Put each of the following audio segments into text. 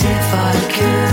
if I couldn't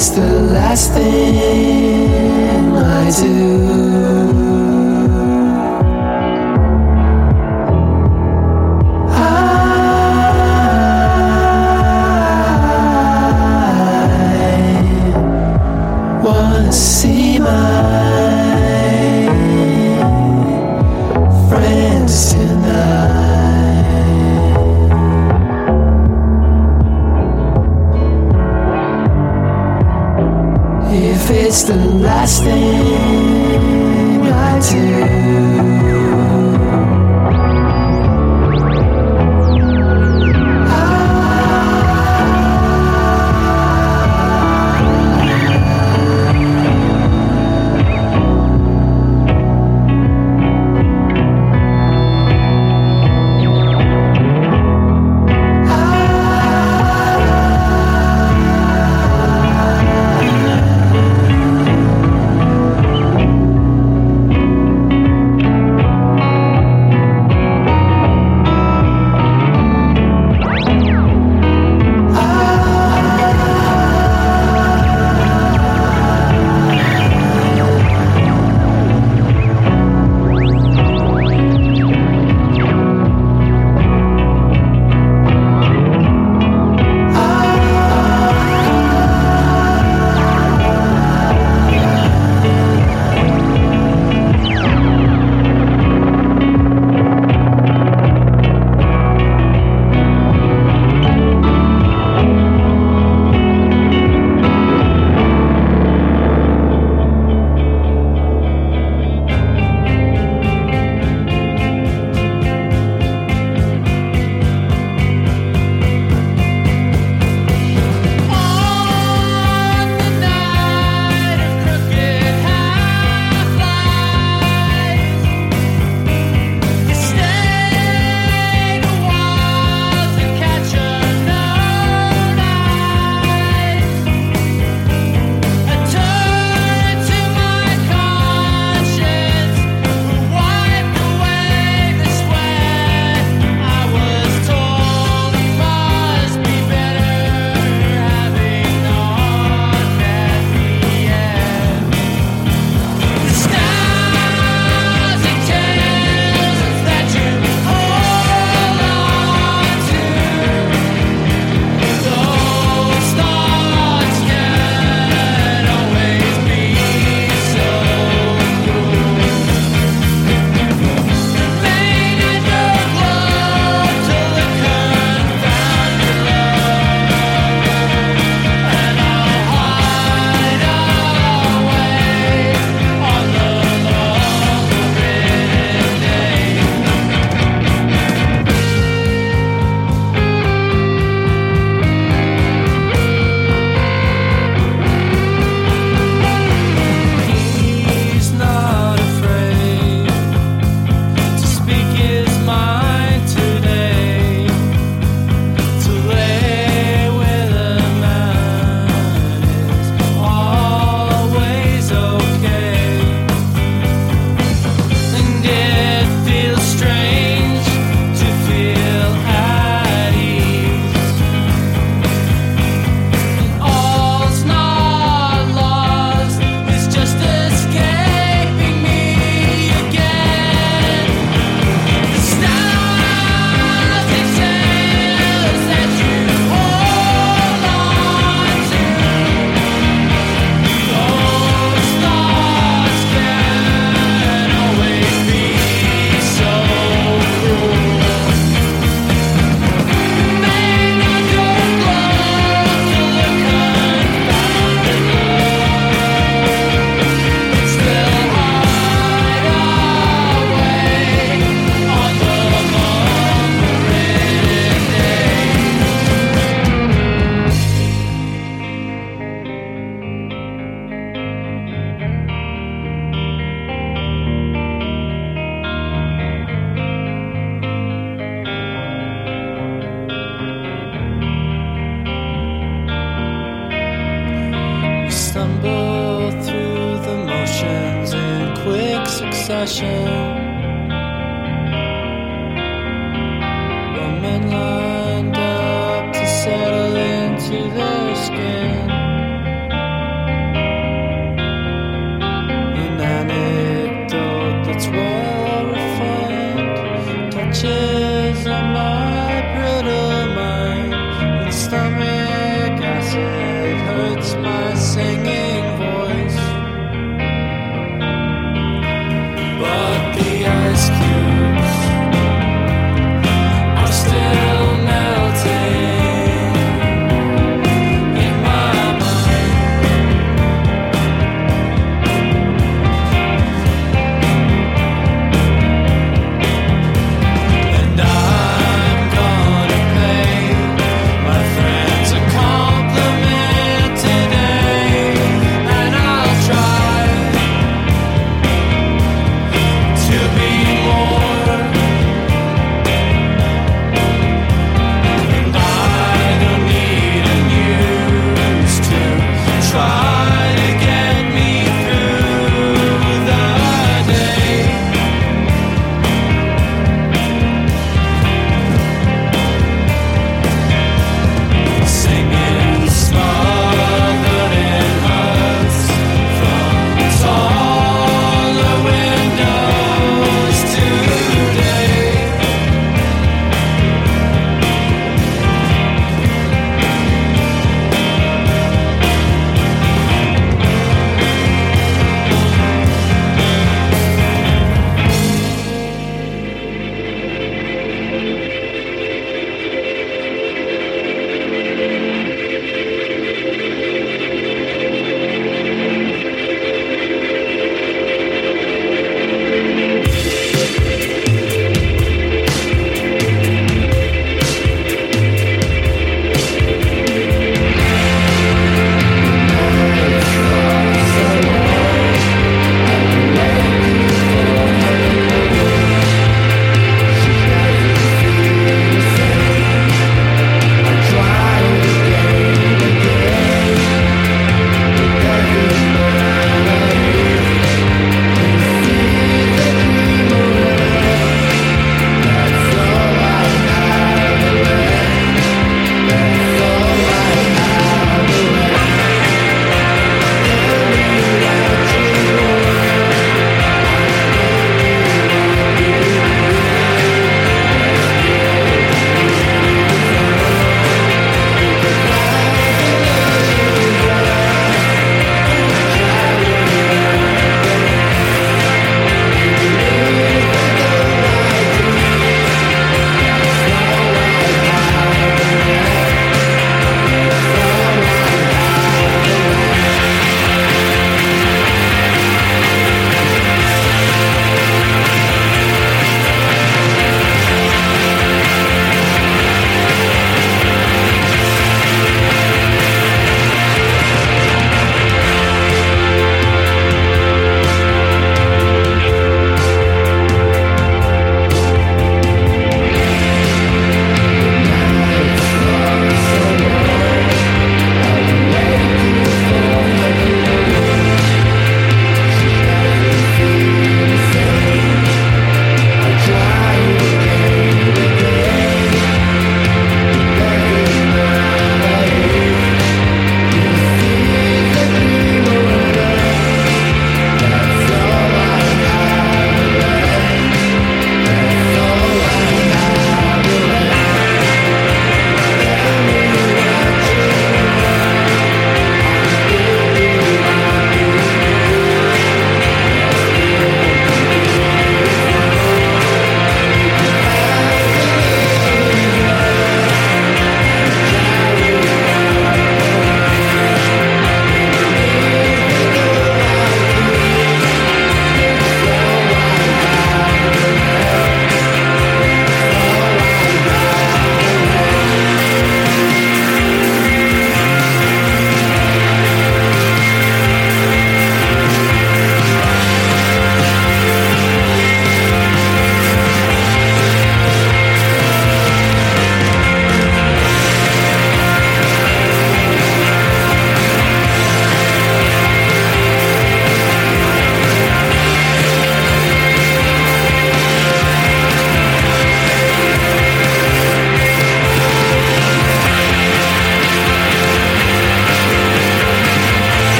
it's the last thing I do.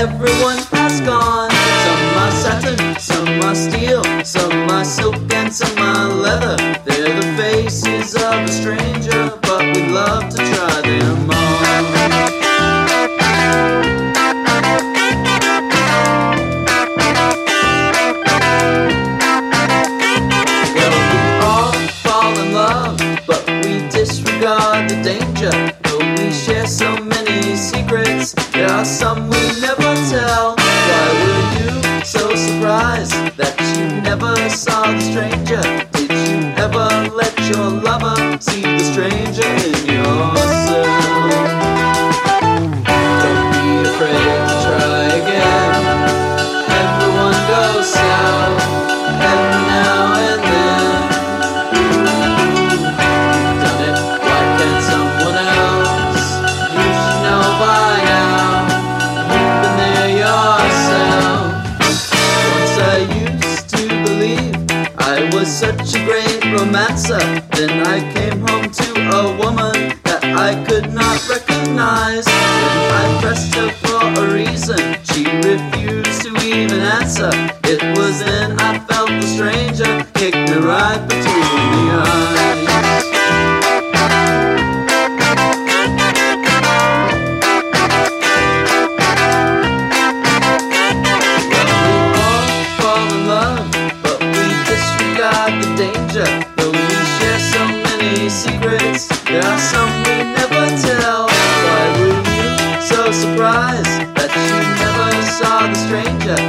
everyone has gone. Some are satin, some are steel, some are silk, and some are leather. They're the faces of a stranger.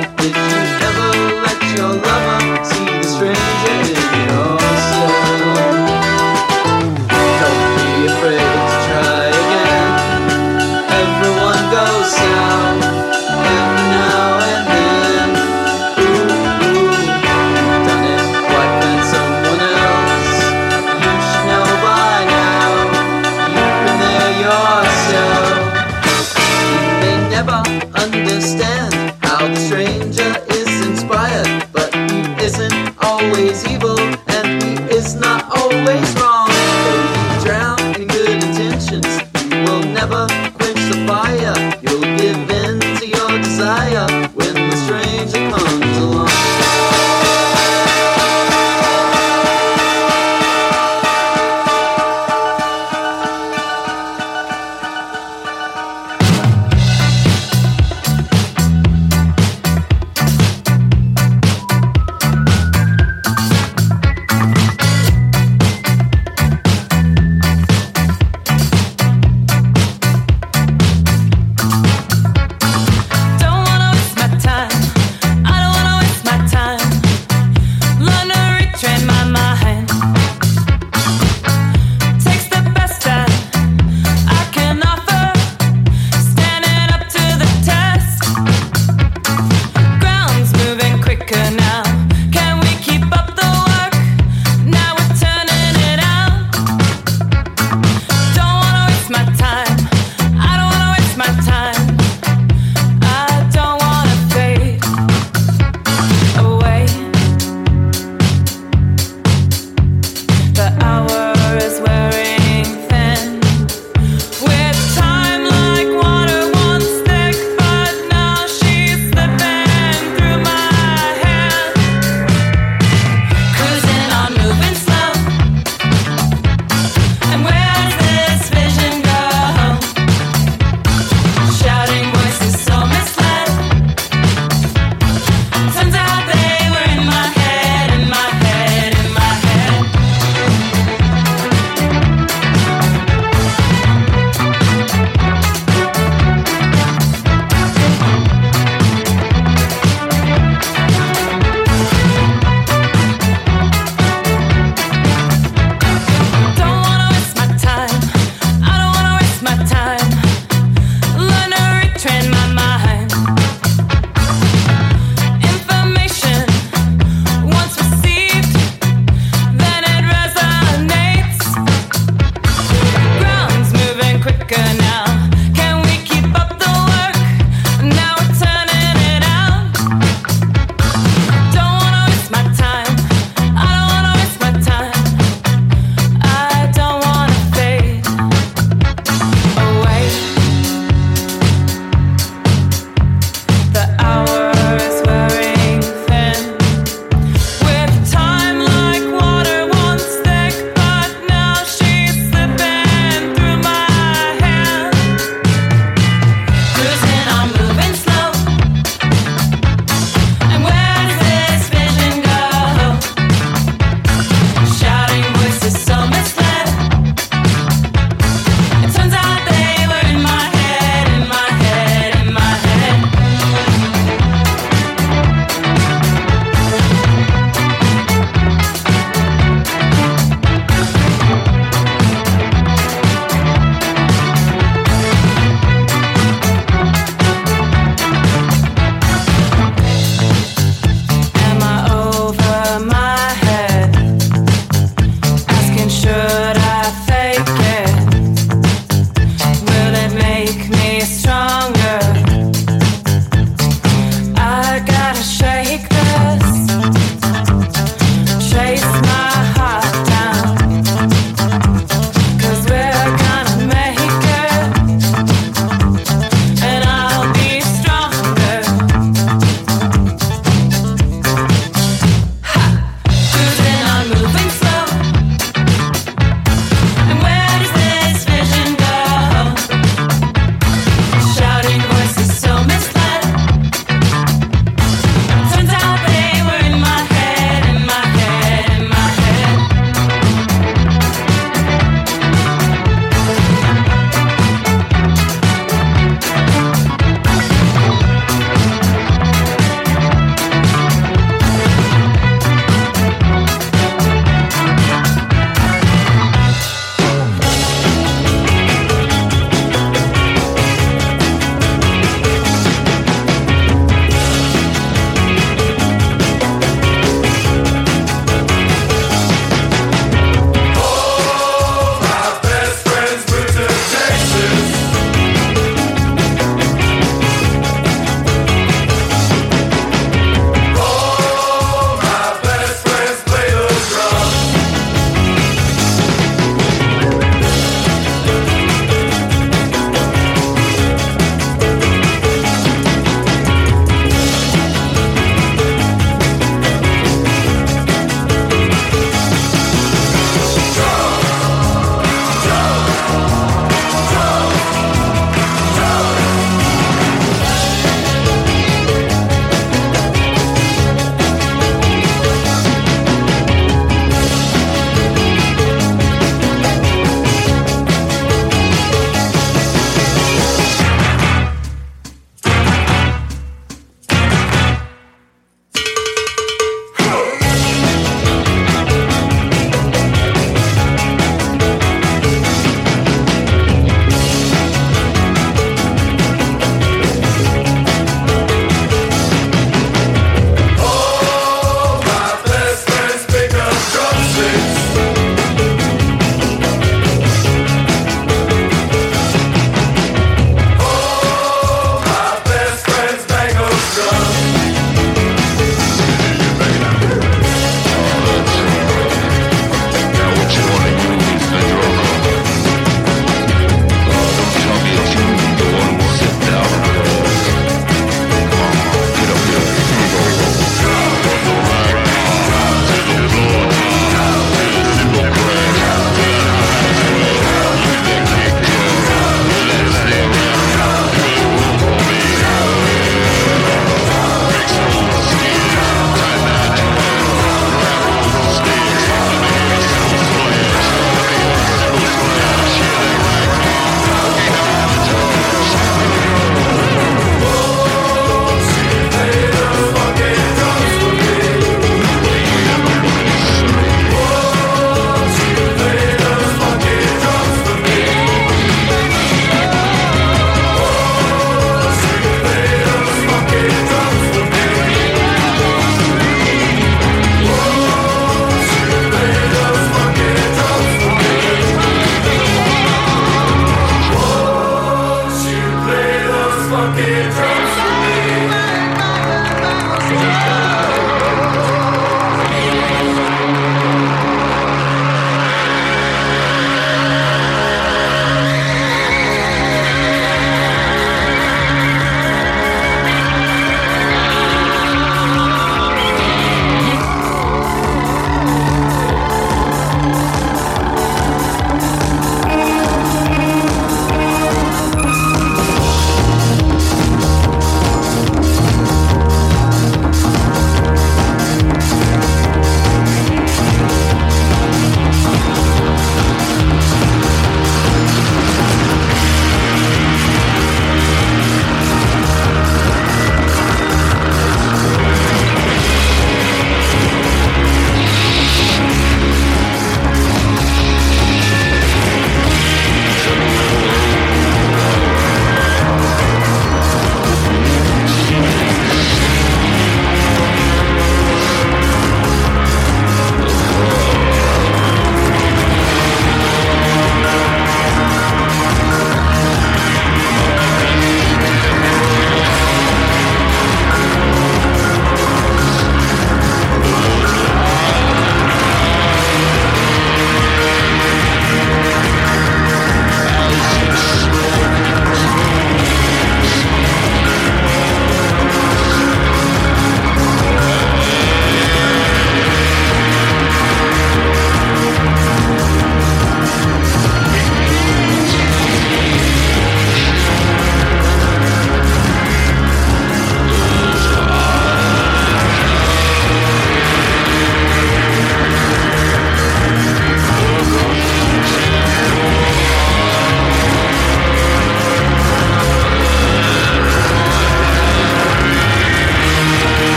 with you.